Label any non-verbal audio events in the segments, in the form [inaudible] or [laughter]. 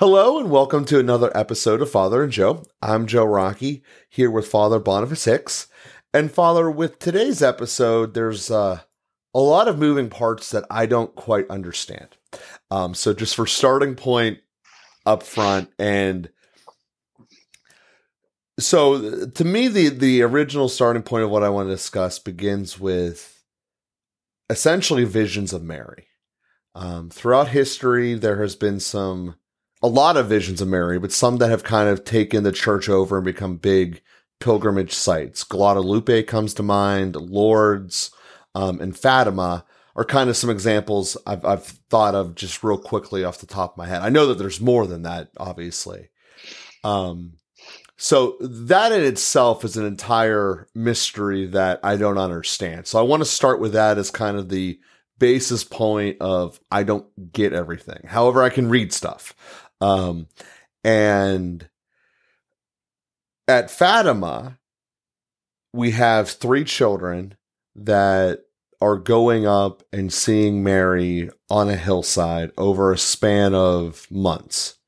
Hello and welcome to another episode of Father and Joe. I'm Joe Sikorra here with Father Boniface Hicks. And Father, with today's episode, there's uh, a lot of moving parts that I don't quite understand. Um, so, just for starting point up front, and so to me, the the original starting point of what I want to discuss begins with essentially visions of Mary. Um, throughout history, there has been some a lot of visions of Mary, but some that have kind of taken the church over and become big pilgrimage sites. Guadalupe comes to mind, Lourdes, um, and Fatima are kind of some examples I've, I've thought of just real quickly off the top of my head. I know that there's more than that, obviously. Um, so that in itself is an entire mystery that I don't understand. So I want to start with that as kind of the basis point of I don't get everything. However, I can read stuff. Um, and at Fatima, we have three children that are going up and seeing Mary on a hillside over a span of months.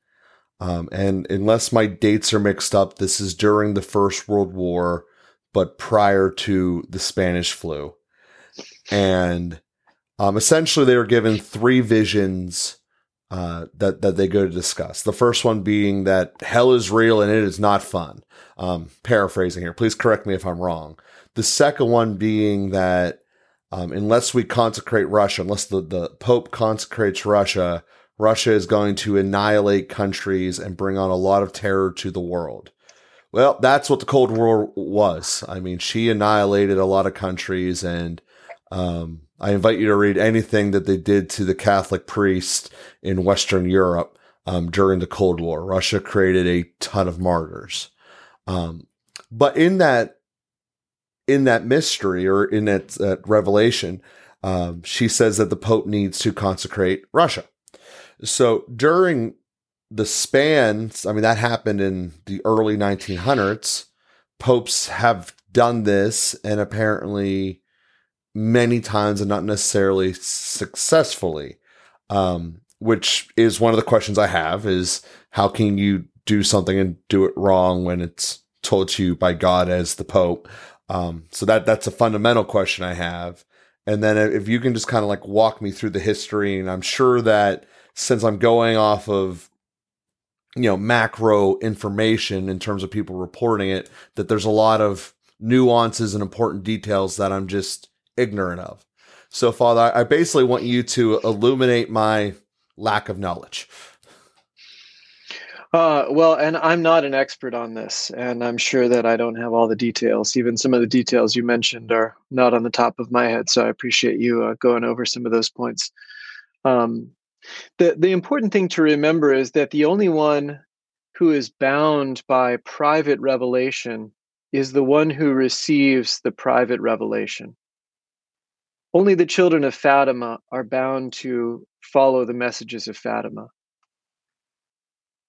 Um, and unless my dates are mixed up, this is during the First World War, but prior to the Spanish flu. And um, essentially, they were given three visions uh, that that they go to discuss. The first one being that hell is real and it is not fun. Um, paraphrasing here, please correct me if I'm wrong. The second one being that um, unless we consecrate Russia, unless the, the Pope consecrates Russia, Russia is going to annihilate countries and bring on a lot of terror to the world. Well, that's what the Cold War was. I mean, she annihilated a lot of countries, and um, I invite you to read anything that they did to the Catholic priest in Western Europe um, during the Cold War. Russia created a ton of martyrs. Um, but in that in that mystery or in that uh, revelation, um, she says that the Pope needs to consecrate Russia. So during the span, I mean, that happened in the early 1900s. Popes have done this and apparently many times and not necessarily successfully. Um, which is one of the questions I have is how can you do something and do it wrong when it's told to you by God as the Pope? Um, so that that's a fundamental question I have. And then if you can just kind of like walk me through the history, and I'm sure that since I'm going off of you know macro information in terms of people reporting it, that there's a lot of nuances and important details that I'm just ignorant of. So, Father, I basically want you to illuminate my lack of knowledge. Uh, well, and I'm not an expert on this, and I'm sure that I don't have all the details. Even some of the details you mentioned are not on the top of my head, so I appreciate you uh, going over some of those points. Um, the the important thing to remember is that the only one who is bound by private revelation is the one who receives the private revelation. Only the children of Fatima are bound to follow the messages of Fatima.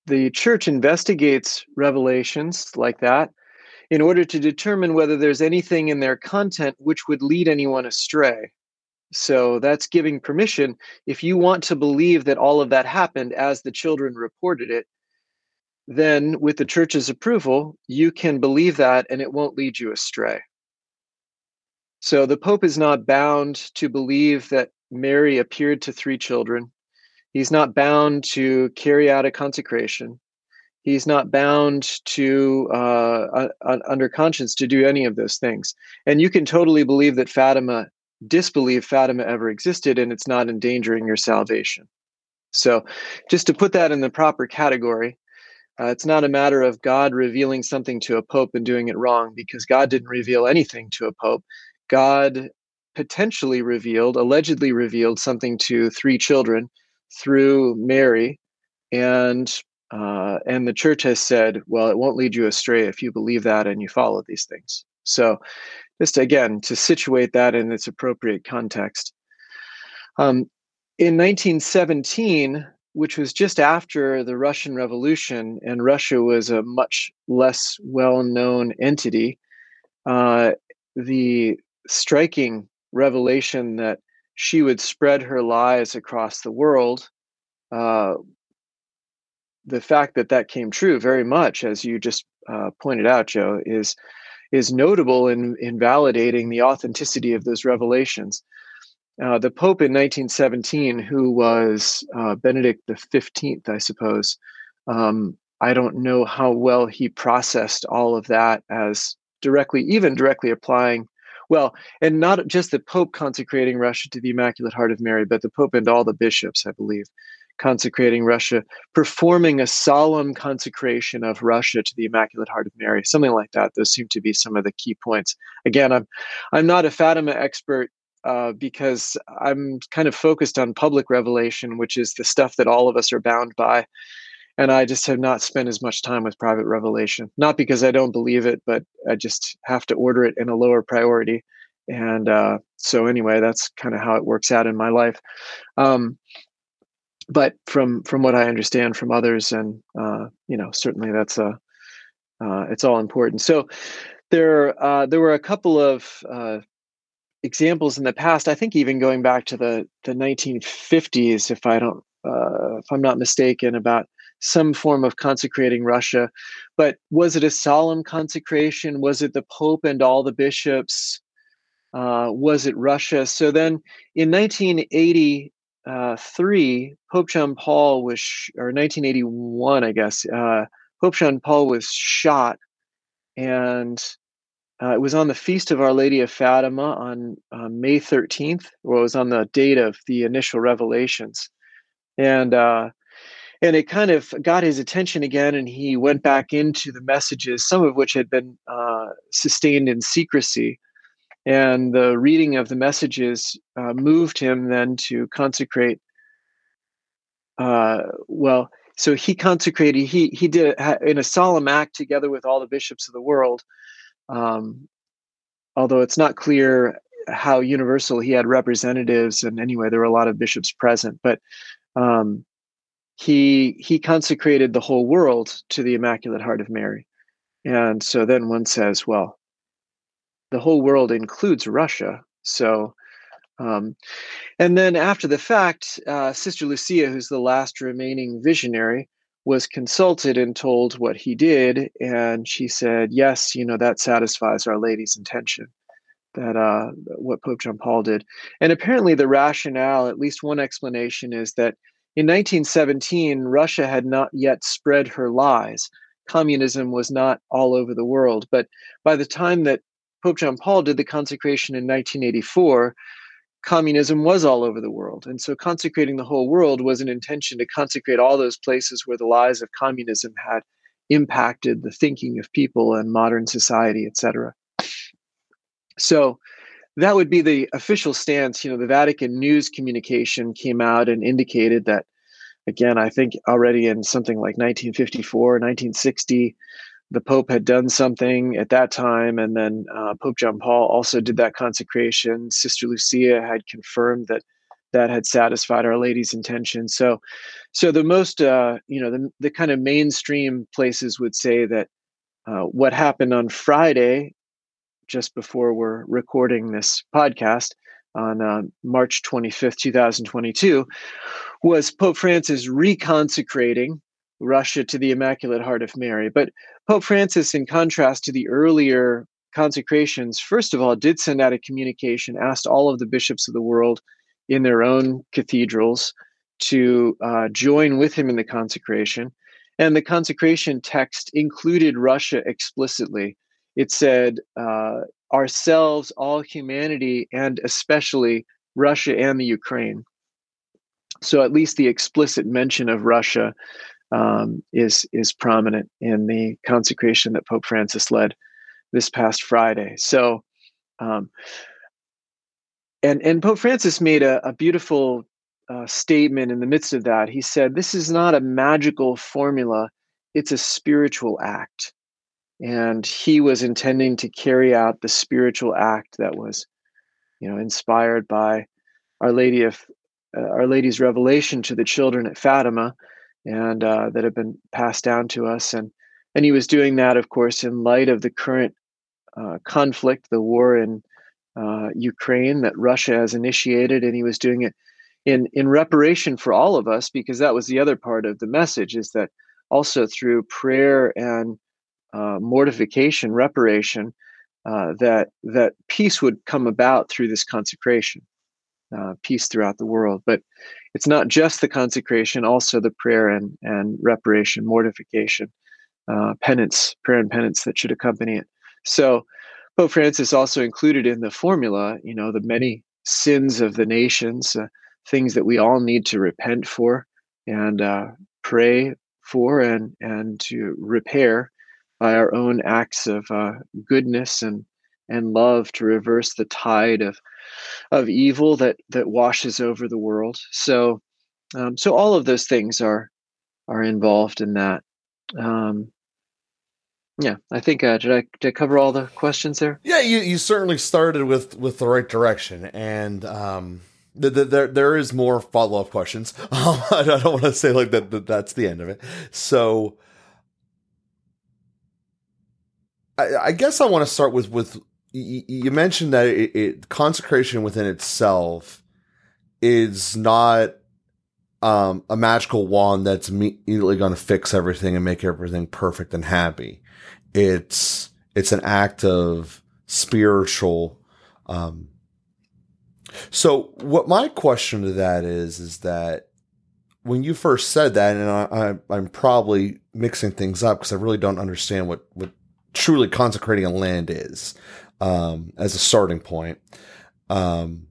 The church investigates revelations like that in order to determine whether there's anything in their content which would lead anyone astray. So that's giving permission. If you want to believe that all of that happened as the children reported it, then with the church's approval, you can believe that and it won't lead you astray. So the Pope is not bound to believe that Mary appeared to three children. He's not bound to carry out a consecration. He's not bound to, uh, uh, under conscience, to do any of those things. And you can totally believe that Fatima, disbelieve Fatima ever existed, and it's not endangering your salvation. So, just to put that in the proper category, uh, it's not a matter of God revealing something to a pope and doing it wrong, because God didn't reveal anything to a pope. God potentially revealed, allegedly revealed something to three children through Mary, and uh, and the church has said, well, it won't lead you astray if you believe that and you follow these things. So, just again to situate that in its appropriate context. Um, in 1917, which was just after the Russian Revolution, and Russia was a much less well-known entity. Uh, the striking revelation that she would spread her lies across the world uh, the fact that that came true very much, as you just uh, pointed out, Joe, is is notable in in validating the authenticity of those revelations. Uh, the Pope in 1917, who was uh, Benedict the Fifteenth, I suppose. Um, I don't know how well he processed all of that as directly, even directly applying. Well, and not just the Pope consecrating Russia to the Immaculate Heart of Mary, but the Pope and all the bishops, I believe, consecrating Russia, performing a solemn consecration of Russia to the Immaculate Heart of Mary, something like that. Those seem to be some of the key points. Again, I'm I'm not a Fatima expert uh, because I'm kind of focused on public revelation, which is the stuff that all of us are bound by. And I just have not spent as much time with private revelation, not because I don't believe it, but I just have to order it in a lower priority. And uh, so, anyway, that's kind of how it works out in my life. Um, but from from what I understand from others, and uh, you know, certainly that's a uh, it's all important. So there uh, there were a couple of uh, examples in the past. I think even going back to the the 1950s, if I don't uh, if I'm not mistaken, about some form of consecrating Russia. But was it a solemn consecration? Was it the Pope and all the bishops? Uh, was it Russia? So then in 1980 uh, Pope John Paul was, sh- or 1981, I guess, uh, Pope John Paul was shot, and uh, it was on the feast of Our Lady of Fatima on uh, May 13th, or it was on the date of the initial revelations, and uh, and it kind of got his attention again, and he went back into the messages, some of which had been uh, sustained in secrecy, and the reading of the messages uh, moved him then to consecrate. Uh, well, so he consecrated. He he did in a solemn act together with all the bishops of the world. Um, although it's not clear how universal he had representatives, and anyway, there were a lot of bishops present. But um, he he consecrated the whole world to the Immaculate Heart of Mary, and so then one says, well, the whole world includes Russia. So, um, and then after the fact, uh, Sister Lucia, who's the last remaining visionary, was consulted and told what he did, and she said, "Yes, you know that satisfies Our Lady's intention." That uh, what Pope John Paul did, and apparently the rationale, at least one explanation, is that in 1917 Russia had not yet spread her lies. Communism was not all over the world, but by the time that Pope John Paul did the consecration in 1984, communism was all over the world. And so consecrating the whole world was an intention to consecrate all those places where the lies of communism had impacted the thinking of people and modern society, etc. So that would be the official stance. You know, the Vatican news communication came out and indicated that, again, I think already in something like 1954, 1960, the Pope had done something at that time, and then uh, Pope John Paul also did that consecration. Sister Lucia had confirmed that that had satisfied Our Lady's intention. So, so the most, uh, you know, the the kind of mainstream places would say that uh, what happened on Friday, just before we're recording this podcast on uh, March 25th, 2022, was Pope Francis reconsecrating Russia to the Immaculate Heart of Mary. But Pope Francis, in contrast to the earlier consecrations, first of all, did send out a communication, asked all of the bishops of the world in their own cathedrals to uh, join with him in the consecration. And the consecration text included Russia explicitly. It said, uh, ourselves, all humanity, and especially Russia and the Ukraine. So at least the explicit mention of Russia um, is is prominent in the consecration that Pope Francis led this past Friday. So, um, and and Pope Francis made a, a beautiful uh, statement in the midst of that. He said, "This is not a magical formula; it's a spiritual act." And he was intending to carry out the spiritual act that was, you know, inspired by Our Lady of uh, Our Lady's revelation to the children at Fatima and uh, that have been passed down to us. And and he was doing that, of course, in light of the current uh, conflict, the war in uh, Ukraine that Russia has initiated, and he was doing it in in reparation for all of us, because that was the other part of the message: is that also through prayer and uh, mortification, reparation, uh, that that peace would come about through this consecration, uh, peace throughout the world. But it's not just the consecration, also the prayer and and reparation, mortification, uh, penance, prayer and penance that should accompany it. So Pope Francis also included in the formula, you know, the many sins of the nations, uh, things that we all need to repent for and pray for and and to repair by our own acts of uh, goodness and and love to reverse the tide of of evil that that washes over the world. So um, so all of those things are are involved in that. Um, yeah, I think uh, did I did I cover all the questions there? Yeah, you, you certainly started with with the right direction, and um, the, the, there there is more follow up questions. [laughs] I don't want to say like that, that that's the end of it. So I, I guess I want to start with with you mentioned that it, it, consecration within itself is not um, a magical wand that's immediately going to fix everything and make everything perfect and happy. It's it's an act of spiritual. Um, so, what my question to that is is that when you first said that, and I, I, I'm probably mixing things up because I really don't understand what what truly consecrating a land is um, as a starting point. Um,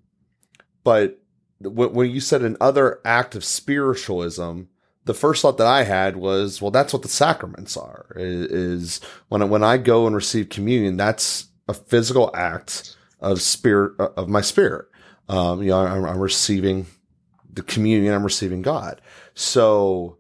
but when, you said another act of spiritualism, the first thought that I had was, well, that's what the sacraments are. Is, when when I go and receive communion, that's a physical act of spirit of my spirit. Um, you know, I'm, I'm receiving the communion. I'm receiving God. So,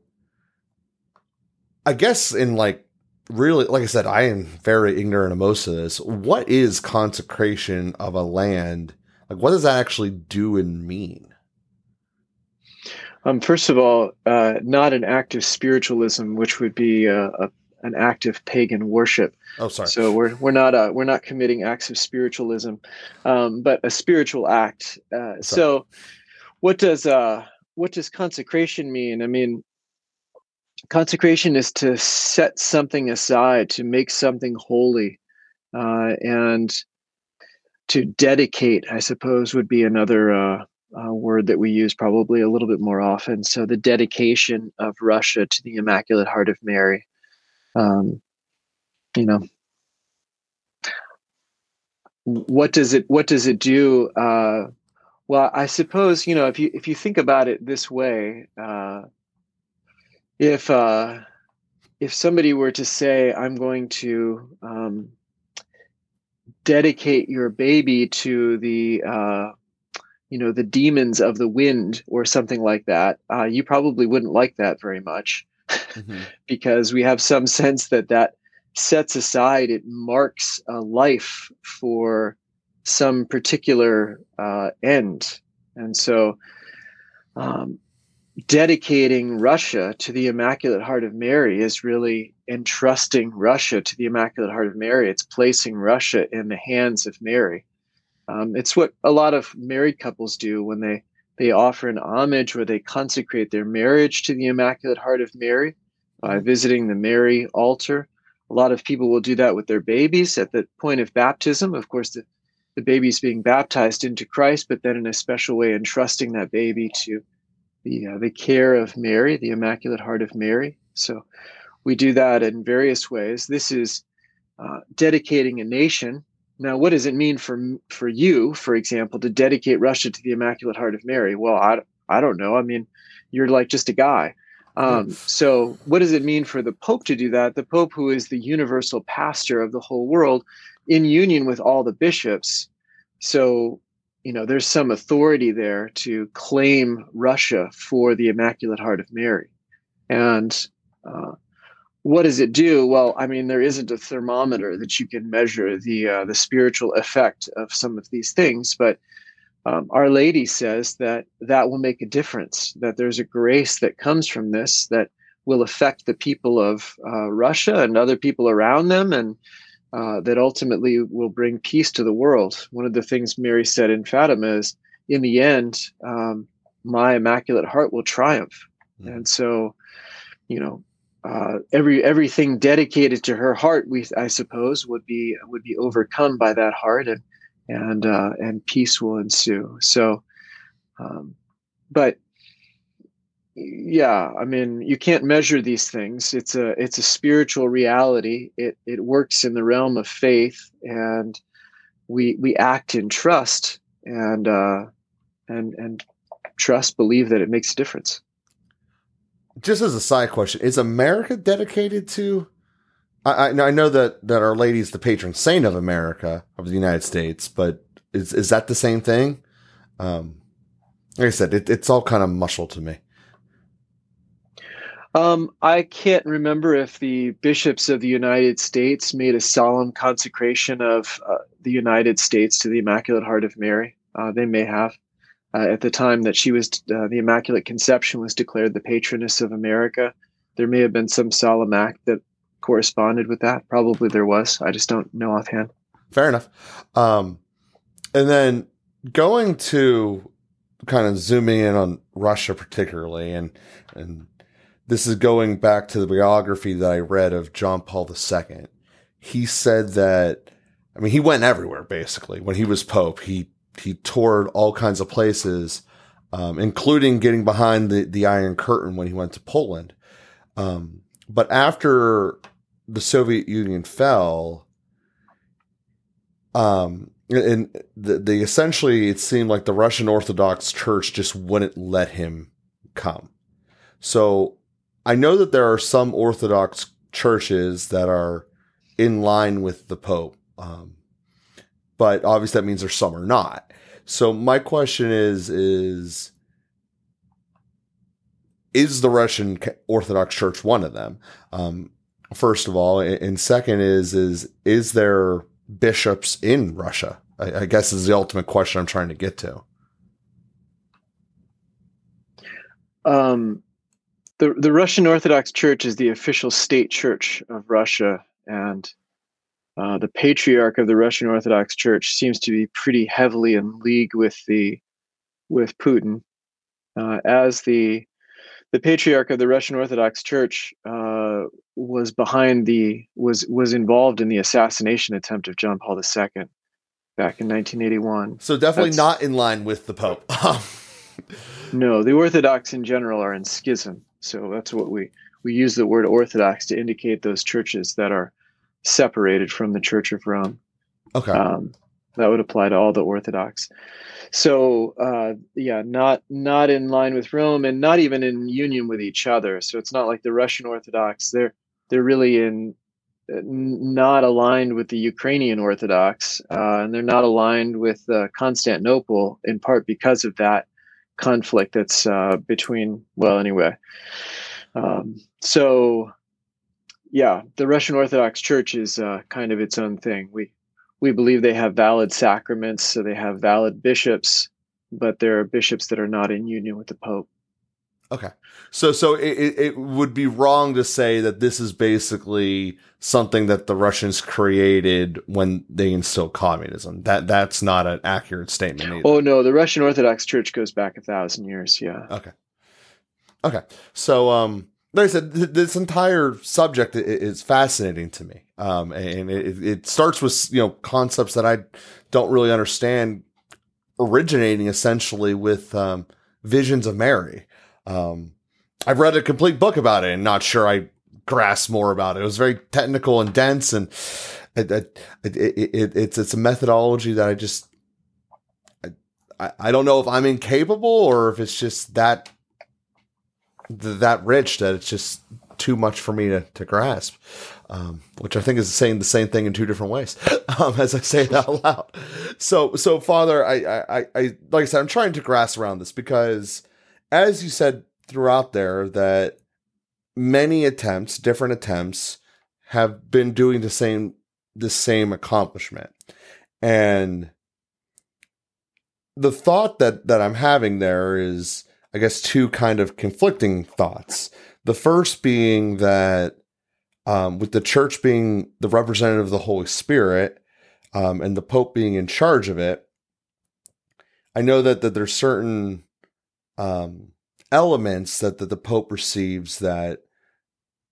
I guess in like really, like I said, I am very ignorant of most of this. What is consecration of a land? Like, what does that actually do and mean? Um, first of all, uh, not an act of spiritualism, which would be uh, a, an act of pagan worship. Oh, sorry. So we're we're not uh, we're not committing acts of spiritualism, um, but a spiritual act. Uh, so, what does uh, what does consecration mean? I mean, consecration is to set something aside to make something holy uh, and to dedicate i suppose would be another uh, uh, word that we use probably a little bit more often. So the dedication of russia to the immaculate heart of mary. Um, you know what does it what does it do? Uh, well i suppose you know if you if you think about it this way uh, if uh, if somebody were to say, "I'm going to um, dedicate your baby to the uh, you know the demons of the wind" or something like that, uh, you probably wouldn't like that very much, mm-hmm. [laughs] because we have some sense that that sets aside it marks a life for some particular uh, end, and so. Um, dedicating Russia to the Immaculate Heart of Mary is really entrusting Russia to the Immaculate Heart of Mary. It's placing Russia in the hands of Mary. Um, it's what a lot of married couples do when they they offer an homage or they consecrate their marriage to the Immaculate Heart of Mary by visiting the Mary altar. A lot of people will do that with their babies at the point of baptism. Of course, the, the baby's being baptized into Christ, but then in a special way entrusting that baby to the uh, the care of Mary, the Immaculate Heart of Mary. So we do that in various ways. This is uh, dedicating a nation. Now, what does it mean for for you, for example, to dedicate Russia to the Immaculate Heart of Mary? Well, I I don't know. I mean, you're like just a guy. Um, so, what does it mean for the Pope to do that? The Pope, who is the universal pastor of the whole world, in union with all the bishops. So, you know, there's some authority there to claim Russia for the Immaculate Heart of Mary. And uh, what does it do? Well, I mean, there isn't a thermometer that you can measure the uh, the spiritual effect of some of these things, but um, Our Lady says that that will make a difference. That there's a grace that comes from this that will affect the people of uh, Russia and other people around them, and uh, that ultimately will bring peace to the world. One of the things Mary said in Fatima is, in the end, um, my Immaculate Heart will triumph. Mm. And so, you know, uh, every everything dedicated to her heart, we I suppose would be would be overcome by that heart, and and uh, and peace will ensue. So, um, but yeah, I mean, you can't measure these things. It's a it's a spiritual reality. It it works in the realm of faith, and we we act in trust, and uh, and and trust, believe that it makes a difference just as a side question, is America dedicated to? I, I know that that Our Lady is the patron saint of America of the United States, but is is that the same thing? Um, like I said, it, it's all kind of muscle to me. Um, I can't remember if the bishops of the United States made a solemn consecration of uh, the United States to the Immaculate Heart of Mary. Uh, they may have uh, at the time that she was uh, the Immaculate Conception was declared the patroness of America. There may have been some solemn act that corresponded with that. Probably there was. I just don't know offhand. Fair enough. Um, and then going to kind of zooming in on Russia particularly, and and this is going back to the biography that I read of John Paul II. He said that I mean he went everywhere basically when he was pope. He he toured all kinds of places, um, including getting behind the, the Iron Curtain when he went to Poland. Um, but after the Soviet Union fell, um, and the, the essentially it seemed like the Russian Orthodox Church just wouldn't let him come. So I know that there are some Orthodox churches that are in line with the Pope. Um, but obviously that means there's some are not. So my question is is is the Russian Orthodox Church one of them? Um, first of all, and second is is is there bishops in Russia? I, I guess is the ultimate question I'm trying to get to. Um, the the Russian Orthodox Church is the official state church of Russia, and uh, the patriarch of the Russian Orthodox Church seems to be pretty heavily in league with the with Putin, uh, as the the patriarch of the Russian Orthodox Church uh, was behind the was was involved in the assassination attempt of John Paul II back in 1981. So definitely That's, not in line with the Pope. [laughs] no, the Orthodox in general are in schism. So that's what we we use the word Orthodox to indicate those churches that are separated from the Church of Rome. Okay. Um, that would apply to all the Orthodox. So uh, yeah, not not in line with Rome, and not even in union with each other. So it's not like the Russian Orthodox. They're they're really in not aligned with the Ukrainian Orthodox, uh, and they're not aligned with uh, Constantinople in part because of that conflict that's uh, between. Well, anyway. Um, so yeah, the Russian Orthodox Church is uh, kind of its own thing. We we believe they have valid sacraments, so they have valid bishops, but there are bishops that are not in union with the Pope. Okay, so so it, it would be wrong to say that this is basically something that the Russians created when they instilled communism. That that's not an accurate statement. Either. Oh no, the Russian Orthodox Church goes back a thousand years. Yeah. Okay. Okay. So um like I said, th- this entire subject is fascinating to me, um, and it, it, starts with you know concepts that I don't really understand, originating essentially with um, visions of Mary. Um, I've read a complete book about it, and not sure I grasp more about it. It was very technical and dense, and it, it, it's it's a methodology that I just I, I don't know if I'm incapable or if it's just that that rich that it's just too much for me to, to grasp. Um, which I think is saying the same thing in two different ways, [laughs] um, as I say it out loud. So, so Father, I, I, I, like I said, I'm trying to grasp around this because, as you said throughout there, that many attempts, different attempts, have been doing the same, the same accomplishment, and the thought that that I'm having there is I guess, two kind of conflicting thoughts. The first being that um, with the church being the representative of the Holy Spirit um, and the Pope being in charge of it, I know that, that there's certain um, elements that, that the Pope receives that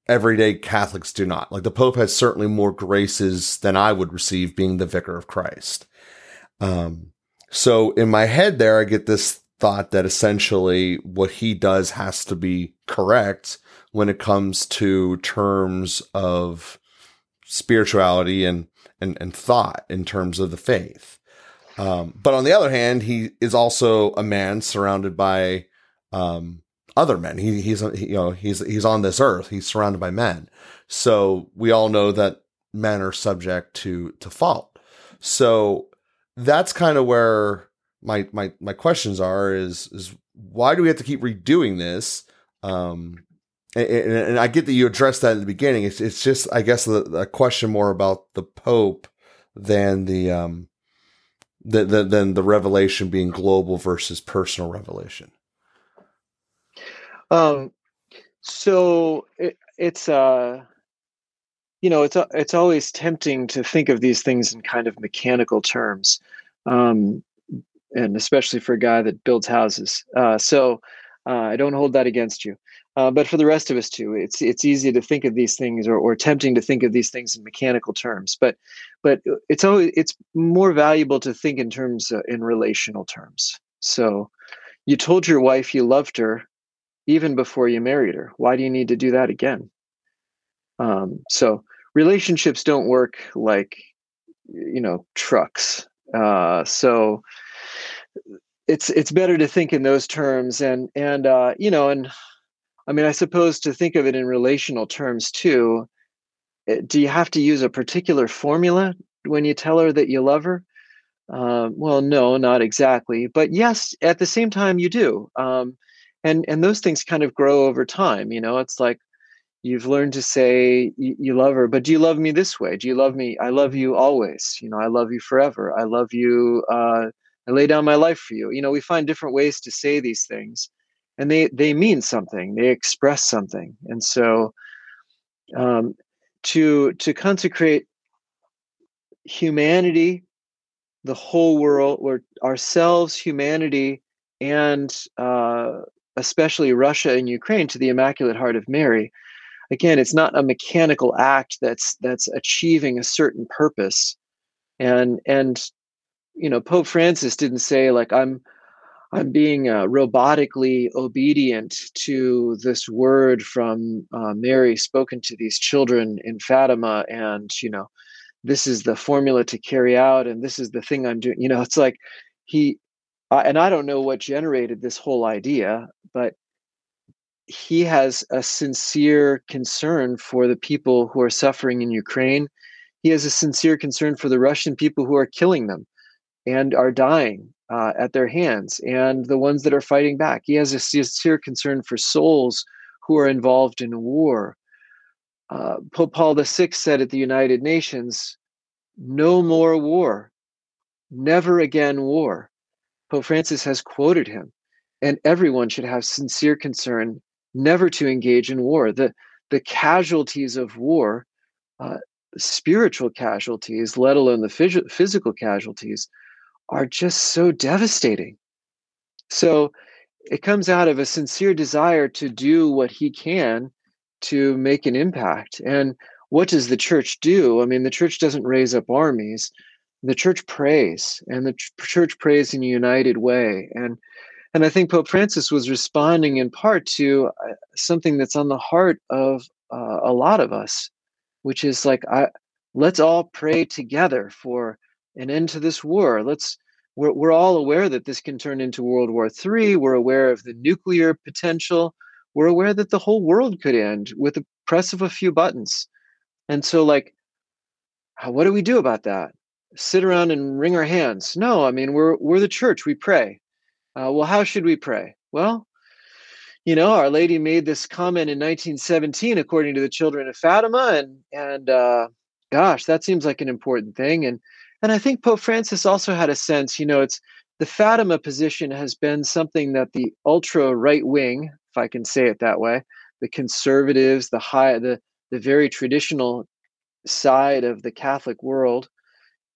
everyday Catholics do not. Like the Pope has certainly more graces than I would receive being the vicar of Christ. Um, so in my head there, I get this thought that essentially what he does has to be correct when it comes to terms of spirituality and, and, and thought in terms of the faith. Um, but on the other hand, he is also a man surrounded by, um, other men. He, he's, he, you know, he's, he's on this earth. He's surrounded by men. So we all know that men are subject to, to fault. So that's kind of where my, my, my questions are is, is why do we have to keep redoing this? Um, and, and, I get that you addressed that in the beginning. It's, it's just, I guess, a, a question more about the Pope than the, um, the, than the revelation being global versus personal revelation. Um, so it, it's uh, you know, it's it's always tempting to think of these things in kind of mechanical terms, um, and especially for a guy that builds houses. Uh, so uh, I don't hold that against you. Uh, but for the rest of us too, it's it's easy to think of these things or, or tempting to think of these things in mechanical terms. But but it's always it's more valuable to think in terms uh, in relational terms. So you told your wife you loved her even before you married her. Why do you need to do that again? Um, so relationships don't work like you know trucks. Uh, so it's it's better to think in those terms and and uh, you know and I mean I suppose to think of it in relational terms too. Eh, do you have to use a particular formula when you tell her that you love her? Um, well, no, not exactly. But yes, at the same time, you do. Um, and and those things kind of grow over time you know it's like you've learned to say you, you, love her but do you love me this way do you love me i love you always you know i love you forever i love you uh, i lay down my life for you you know we find different ways to say these things and they they mean something they express something and so um, to to consecrate humanity the whole world or ourselves humanity and uh, especially Russia and Ukraine, to the Immaculate Heart of Mary. Again, it's not a mechanical act that's that's achieving a certain purpose, and and you know Pope Francis didn't say like I'm I'm being uh, robotically obedient to this word from uh, Mary spoken to these children in Fatima, and you know this is the formula to carry out, and this is the thing I'm doing. You know, it's like he and I don't know what generated this whole idea, but he has a sincere concern for the people who are suffering in Ukraine. He has a sincere concern for the Russian people who are killing them and are dying uh, at their hands, and the ones that are fighting back. He has a sincere concern for souls who are involved in war. Uh, Pope Paul VI said at the United Nations, No more war, never again war. Pope Francis has quoted him, and everyone should have sincere concern never to engage in war. The, the casualties of war, uh, spiritual casualties, let alone the phys- physical casualties, are just so devastating. So it comes out of a sincere desire to do what he can to make an impact. And what does the church do? I mean, the church doesn't raise up armies the church prays and the ch- church prays in a united way and and i think pope francis was responding in part to uh, something that's on the heart of uh, a lot of us which is like I, let's all pray together for an end to this war let's we're, we're all aware that this can turn into world war iii we're aware of the nuclear potential we're aware that the whole world could end with the press of a few buttons and so like what do we do about that sit around and wring our hands. No, I mean we're we're the church. We pray. Uh, well, how should we pray? Well, you know, Our Lady made this comment in 1917, according to the Children of Fatima, and and uh, gosh, that seems like an important thing. And and I think Pope Francis also had a sense. You know, it's the Fatima position has been something that the ultra right wing, if I can say it that way, the conservatives, the high, the the very traditional side of the Catholic world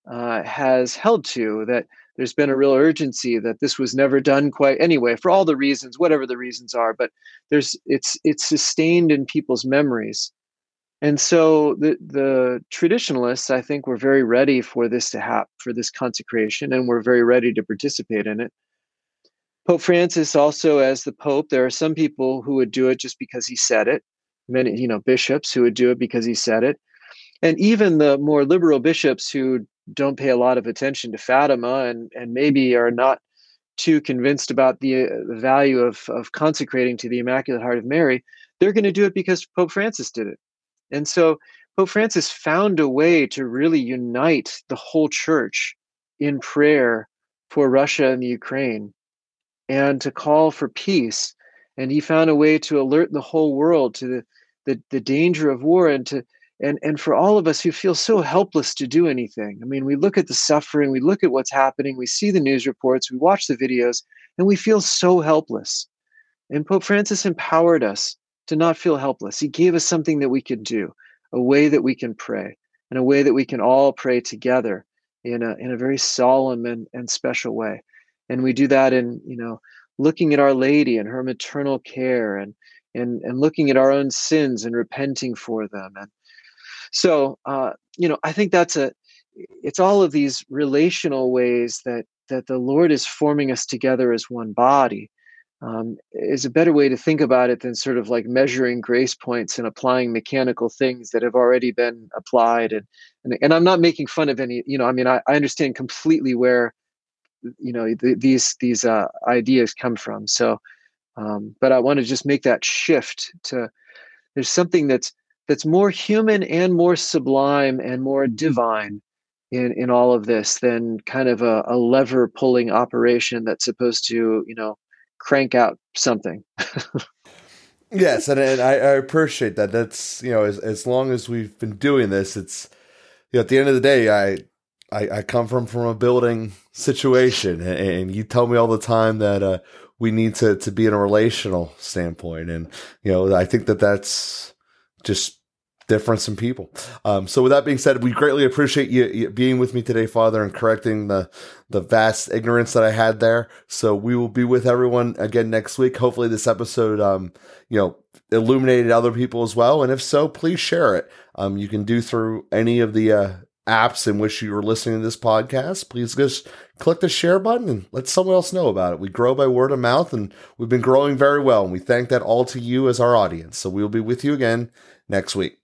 uh, has held to that there's been a real urgency that this was never done quite anyway for all the reasons whatever the reasons are but there's it's it's sustained in people's memories And so the the traditionalists, I think, were very ready for this to happen, for this consecration, and were very ready to participate in it. Pope Francis also, as the Pope, there are some people who would do it just because he said it. Many, you know, bishops who would do it because he said it, and even the more liberal bishops who don't pay a lot of attention to Fatima and and maybe are not too convinced about the, uh, the value of of consecrating to the Immaculate Heart of Mary, they're going to do it because Pope Francis did it. And so Pope Francis found a way to really unite the whole church in prayer for Russia and the Ukraine and to call for peace. And he found a way to alert the whole world to the, the, the danger of war and to and and for all of us who feel so helpless to do anything i mean we look at the suffering we look at what's happening we see the news reports we watch the videos and we feel so helpless and pope francis empowered us to not feel helpless. He gave us something that we could do a way that we can pray and a way that we can all pray together in a in a very solemn and, and special way. And we do that in you know looking at our lady and her maternal care and and and looking at our own sins and repenting for them. And so uh, you know i think that's a it's all of these relational ways that that the lord is forming us together as one body um, is a better way to think about it than sort of like measuring grace points and applying mechanical things that have already been applied and and, and i'm not making fun of any you know i mean i, I understand completely where you know th- these these uh, ideas come from so um, but i want to just make that shift to there's something that's that's more human and more sublime and more divine in in all of this than kind of a, a lever pulling operation that's supposed to you know crank out something. [laughs] Yes and, and I, I, appreciate that. That's you know as, as long as we've been doing this it's you know, at the end of the day i I, I come from from a building situation, and, and you tell me all the time that uh, we need to to be in a relational standpoint, and you know I think that that's just difference in people. Um, so with that being said, we greatly appreciate you, you, being with me today, Father, and correcting the the vast ignorance that I had there. So we will be with everyone again next week. Hopefully, this episode, um, you know, illuminated other people as well. And if so, please share it. Um, you can do through any of the uh, apps in which you are listening to this podcast, please just click the share button and let someone else know about it. We grow by word of mouth and we've been growing very well. And we thank that all to you as our audience. So we'll be with you again next week.